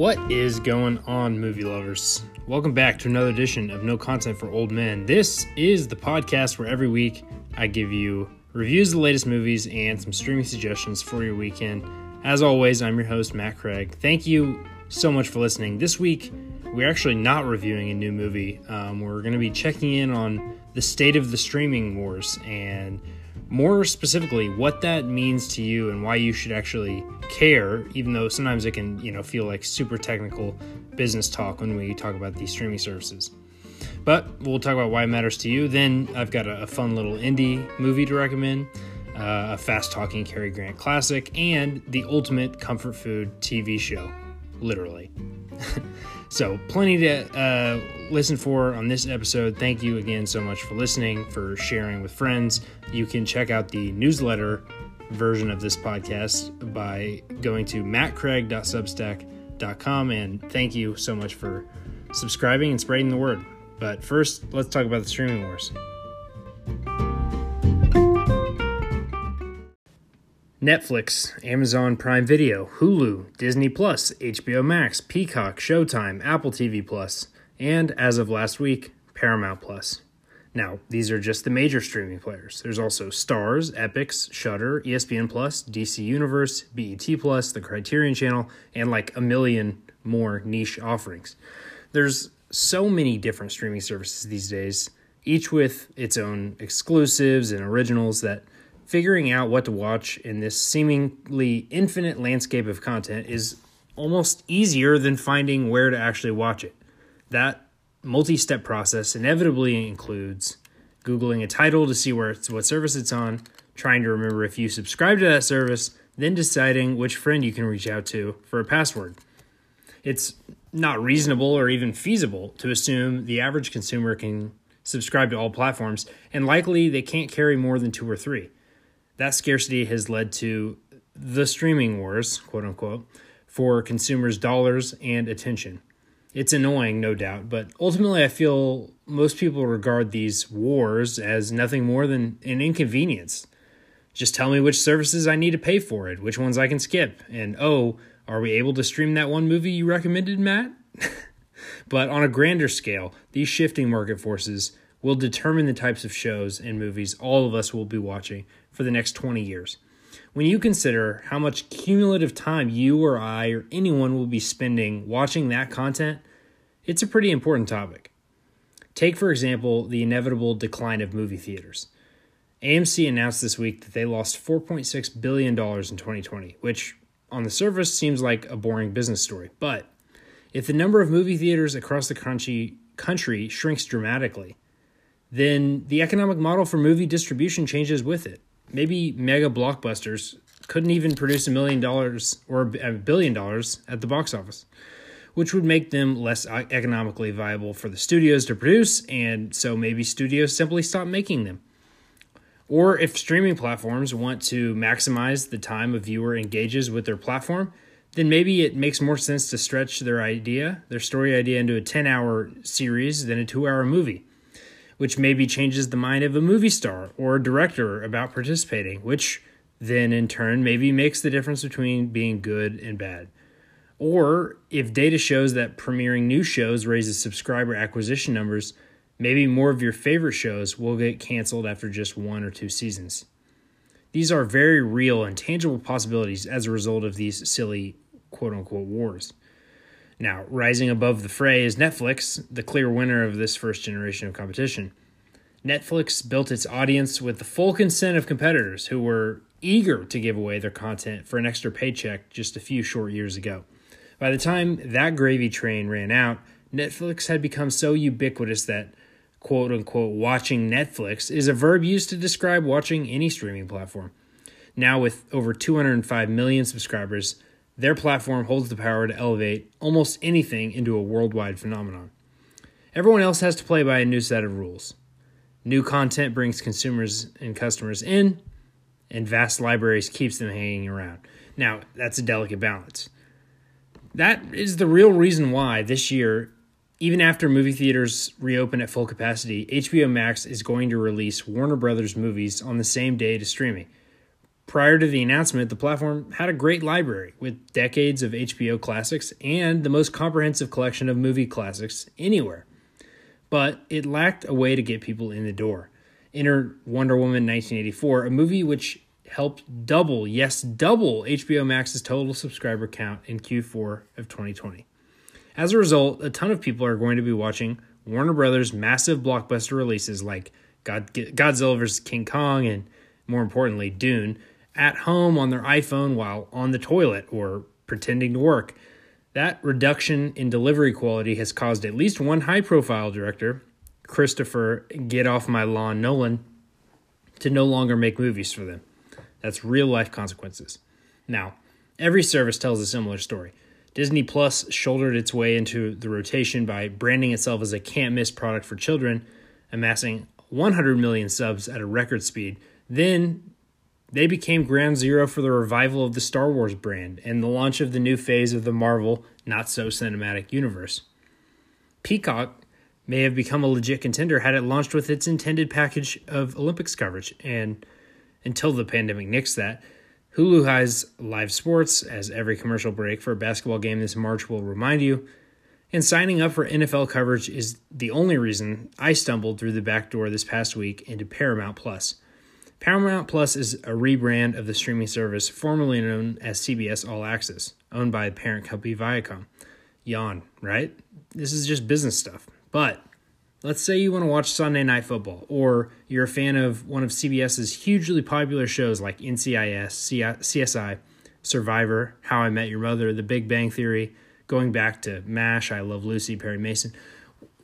What is going on, movie lovers? Welcome back to another edition of No Content for Old Men. This is the podcast where every week I give you reviews of the latest movies and some streaming suggestions for your weekend. As always, I'm your host, Matt Craig. Thank you so much for listening. This week, we're actually not reviewing a new movie. Um, we're going to be checking in on the state of the streaming wars and more specifically what that means to you and why you should actually care even though sometimes it can you know feel like super technical business talk when we talk about these streaming services. But we'll talk about why it matters to you. Then i've got a, a fun little indie movie to recommend uh, a fast talking Cary Grant classic and the ultimate comfort food tv show literally so plenty to uh, listen for on this episode. Thank you again so much for listening, for sharing with friends. You can check out the newsletter version of this podcast by going to mattcraig.substack.com. And thank you so much for subscribing and spreading the word. But first, let's talk about the streaming wars. Netflix, Amazon Prime Video, Hulu, Disney Plus, HBO Max, Peacock, Showtime, Apple TV Plus, and as of last week, Paramount Plus. Now, these are just the major streaming players. There's also Starz, Epix, Shudder, ESPN Plus, DC Universe, BET Plus, the Criterion Channel, and like a million more niche offerings. There's so many different streaming services these days, each with its own exclusives and originals that figuring out what to watch in this seemingly infinite landscape of content is almost easier than finding where to actually watch it. That multi step process inevitably includes Googling a title to see where what service it's on, trying to remember if you subscribe to that service, then deciding which friend you can reach out to for a password. It's not reasonable or even feasible to assume the average consumer can subscribe to all platforms, and likely they can't carry more than two or three. That scarcity has led to the streaming wars, quote unquote, for consumers' dollars and attention. It's annoying, no doubt, but ultimately I feel most people regard these wars as nothing more than an inconvenience. Just tell me which services I need to pay for it, which ones I can skip, and oh, are we able to stream that one movie you recommended, Matt? but on a grander scale, these shifting market forces will determine the types of shows and movies all of us will be watching for the next 20 years. When you consider how much cumulative time you or I or anyone will be spending watching that content, it's a pretty important topic. Take, for example, the inevitable decline of movie theaters. AMC announced this week that they lost $4.6 billion in 2020, which on the surface seems like a boring business story. But if the number of movie theaters across the country, country shrinks dramatically, then the economic model for movie distribution changes with it maybe mega blockbusters couldn't even produce a million dollars or a billion dollars at the box office, which would make them less economically viable for the studios to produce, and so maybe studios simply stop making them. Or if streaming platforms want to maximize the time a viewer engages with their platform, then maybe it makes more sense to stretch their idea, their story idea, into a 10 hour series than a two hour movie which maybe changes the mind of a movie star or a director about participating, which then in turn maybe makes the difference between being good and bad. Or if data shows that premiering new shows raises subscriber acquisition numbers, maybe more of your favorite shows will get canceled after just one or two seasons. These are very real and tangible possibilities as a result of these silly quote unquote wars. Now, rising above the fray is Netflix, the clear winner of this first generation of competition. Netflix built its audience with the full consent of competitors who were eager to give away their content for an extra paycheck just a few short years ago. By the time that gravy train ran out, Netflix had become so ubiquitous that quote unquote watching Netflix is a verb used to describe watching any streaming platform. Now, with over 205 million subscribers, their platform holds the power to elevate almost anything into a worldwide phenomenon. Everyone else has to play by a new set of rules. New content brings consumers and customers in, and vast libraries keeps them hanging around. Now, that's a delicate balance. That is the real reason why this year, even after movie theaters reopen at full capacity, HBO Max is going to release Warner Brothers movies on the same day to streaming Prior to the announcement, the platform had a great library with decades of HBO classics and the most comprehensive collection of movie classics anywhere. But it lacked a way to get people in the door. Enter Wonder Woman 1984, a movie which helped double, yes, double HBO Max's total subscriber count in Q4 of 2020. As a result, a ton of people are going to be watching Warner Brothers' massive blockbuster releases like God, Godzilla vs. King Kong and, more importantly, Dune at home on their iPhone while on the toilet or pretending to work. That reduction in delivery quality has caused at least one high profile director, Christopher Get Off My Lawn Nolan, to no longer make movies for them. That's real life consequences. Now, every service tells a similar story. Disney Plus shouldered its way into the rotation by branding itself as a can't miss product for children, amassing 100 million subs at a record speed. Then they became ground zero for the revival of the Star Wars brand and the launch of the new phase of the Marvel not so cinematic universe. Peacock may have become a legit contender had it launched with its intended package of Olympics coverage, and until the pandemic nixed that, Hulu has live sports, as every commercial break for a basketball game this March will remind you, and signing up for NFL coverage is the only reason I stumbled through the back door this past week into Paramount Plus. Paramount Plus is a rebrand of the streaming service formerly known as CBS All Access, owned by the parent company Viacom. Yawn, right? This is just business stuff. But let's say you want to watch Sunday Night Football, or you're a fan of one of CBS's hugely popular shows like NCIS, CSI, Survivor, How I Met Your Mother, The Big Bang Theory, going back to MASH, I Love Lucy, Perry Mason.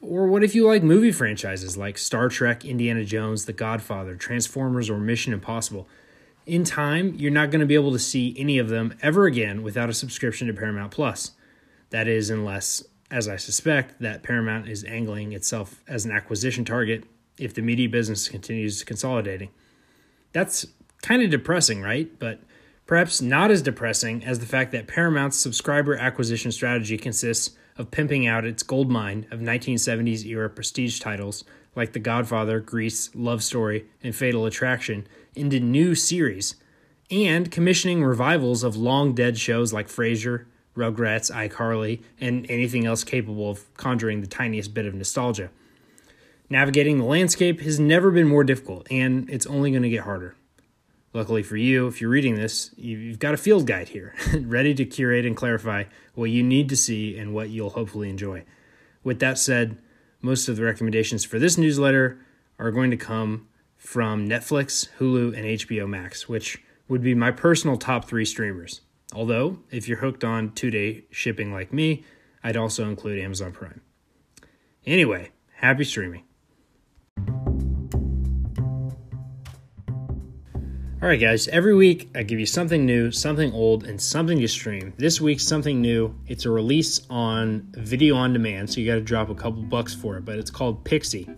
Or what if you like movie franchises like Star Trek, Indiana Jones, The Godfather, Transformers, or Mission Impossible? In time, you're not going to be able to see any of them ever again without a subscription to Paramount Plus. That is, unless, as I suspect, that Paramount is angling itself as an acquisition target if the media business continues consolidating. That's kind of depressing, right? But perhaps not as depressing as the fact that Paramount's subscriber acquisition strategy consists of pimping out its gold mine of 1970s era prestige titles like The Godfather, Grease, Love Story, and Fatal Attraction into new series, and commissioning revivals of long dead shows like Frasier, Rugrats, iCarly, and anything else capable of conjuring the tiniest bit of nostalgia. Navigating the landscape has never been more difficult, and it's only going to get harder. Luckily for you, if you're reading this, you've got a field guide here, ready to curate and clarify what you need to see and what you'll hopefully enjoy. With that said, most of the recommendations for this newsletter are going to come from Netflix, Hulu, and HBO Max, which would be my personal top three streamers. Although, if you're hooked on two day shipping like me, I'd also include Amazon Prime. Anyway, happy streaming. All right, guys, every week I give you something new, something old, and something to stream. This week, something new. It's a release on video on demand, so you got to drop a couple bucks for it, but it's called Pixie.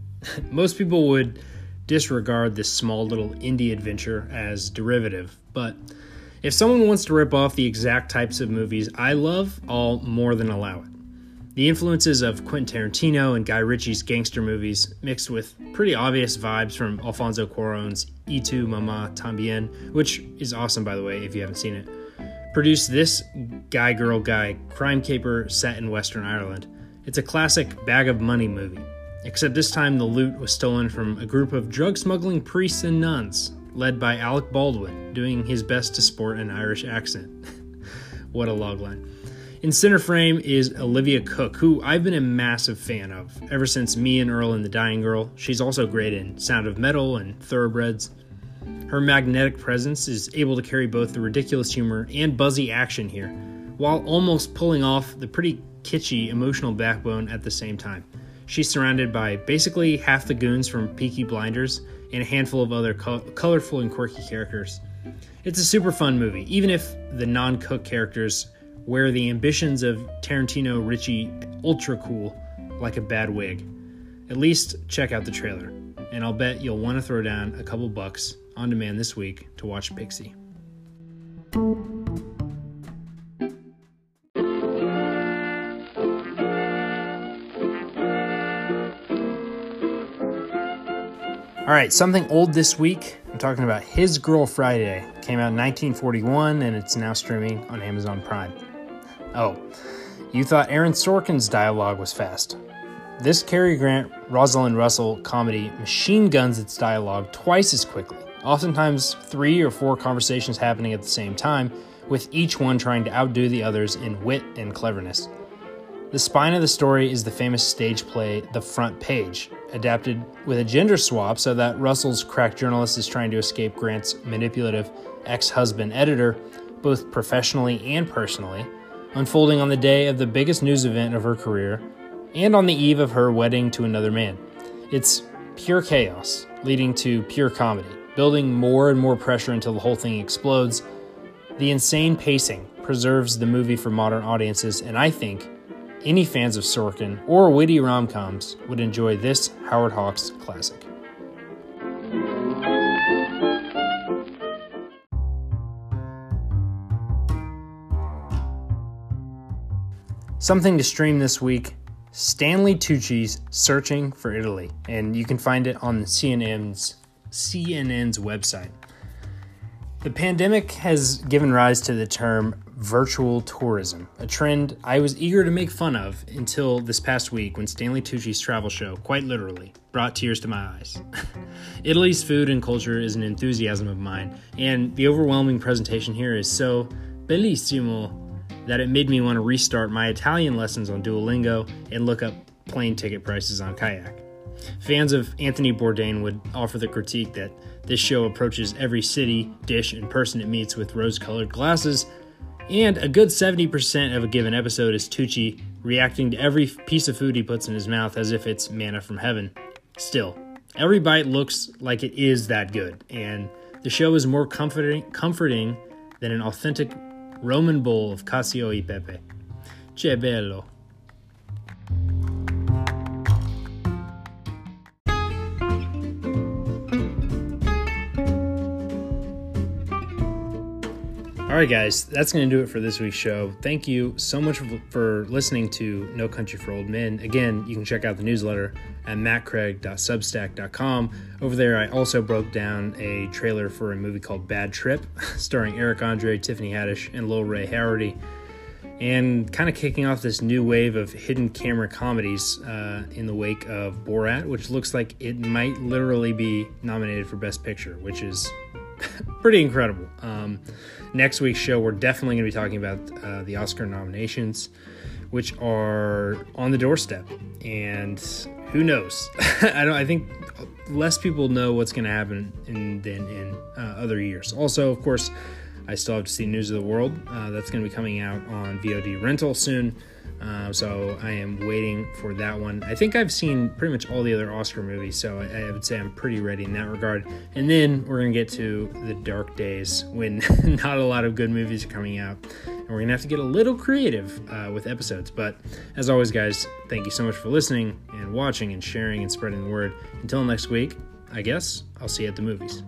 Most people would disregard this small little indie adventure as derivative, but if someone wants to rip off the exact types of movies I love, I'll more than allow it. The influences of Quentin Tarantino and Guy Ritchie's gangster movies, mixed with pretty obvious vibes from Alfonso Cuarón's Y Tu Mamá También, which is awesome by the way if you haven't seen it, produced this guy girl guy crime caper set in Western Ireland. It's a classic bag of money movie, except this time the loot was stolen from a group of drug smuggling priests and nuns, led by Alec Baldwin, doing his best to sport an Irish accent. what a logline. In center frame is Olivia Cooke, who I've been a massive fan of ever since Me and Earl and the Dying Girl. She's also great in Sound of Metal and Thoroughbreds. Her magnetic presence is able to carry both the ridiculous humor and buzzy action here, while almost pulling off the pretty kitschy emotional backbone at the same time. She's surrounded by basically half the goons from Peaky Blinders and a handful of other co- colorful and quirky characters. It's a super fun movie, even if the non Cooke characters wear the ambitions of Tarantino Ritchie ultra cool like a bad wig. At least check out the trailer, and I'll bet you'll want to throw down a couple bucks on demand this week to watch Pixie. All right, something old this week I'm talking about His Girl Friday. It came out in 1941 and it's now streaming on Amazon Prime. Oh, you thought Aaron Sorkin's dialogue was fast. This Cary Grant, Rosalind Russell comedy machine guns its dialogue twice as quickly, oftentimes three or four conversations happening at the same time, with each one trying to outdo the others in wit and cleverness. The spine of the story is the famous stage play The Front Page, adapted with a gender swap so that Russell's crack journalist is trying to escape Grant's manipulative ex husband editor, both professionally and personally, unfolding on the day of the biggest news event of her career and on the eve of her wedding to another man. It's pure chaos, leading to pure comedy, building more and more pressure until the whole thing explodes. The insane pacing preserves the movie for modern audiences, and I think any fans of Sorkin or witty rom coms would enjoy this Howard Hawks classic. Something to stream this week Stanley Tucci's Searching for Italy, and you can find it on CNN's CNN's website. The pandemic has given rise to the term virtual tourism, a trend I was eager to make fun of until this past week when Stanley Tucci's travel show, quite literally, brought tears to my eyes. Italy's food and culture is an enthusiasm of mine, and the overwhelming presentation here is so bellissimo that it made me want to restart my Italian lessons on Duolingo and look up plane ticket prices on Kayak. Fans of Anthony Bourdain would offer the critique that this show approaches every city, dish, and person it meets with rose colored glasses and a good 70% of a given episode is Tucci reacting to every piece of food he puts in his mouth as if it's manna from heaven. Still, every bite looks like it is that good, and the show is more comforting, comforting than an authentic Roman bowl of cacio e pepe. Che bello. All right, guys, that's going to do it for this week's show. Thank you so much for listening to No Country for Old Men. Again, you can check out the newsletter at mattcraig.substack.com. Over there, I also broke down a trailer for a movie called Bad Trip, starring Eric Andre, Tiffany Haddish, and Lil Rel Howery, and kind of kicking off this new wave of hidden camera comedies uh, in the wake of Borat, which looks like it might literally be nominated for Best Picture, which is pretty incredible. Um, next week's show, we're definitely going to be talking about uh, the Oscar nominations, which are on the doorstep. And who knows? I don't. I think less people know what's going to happen in, than in uh, other years. Also, of course, I still have to see News of the World. Uh, that's going to be coming out on VOD rental soon. Uh, so I am waiting for that one. I think I've seen pretty much all the other Oscar movies, so I, I would say I'm pretty ready in that regard. And then we're gonna get to the dark days when not a lot of good movies are coming out, and we're gonna have to get a little creative uh, with episodes. But as always, guys, thank you so much for listening and watching and sharing and spreading the word. Until next week, I guess I'll see you at the movies.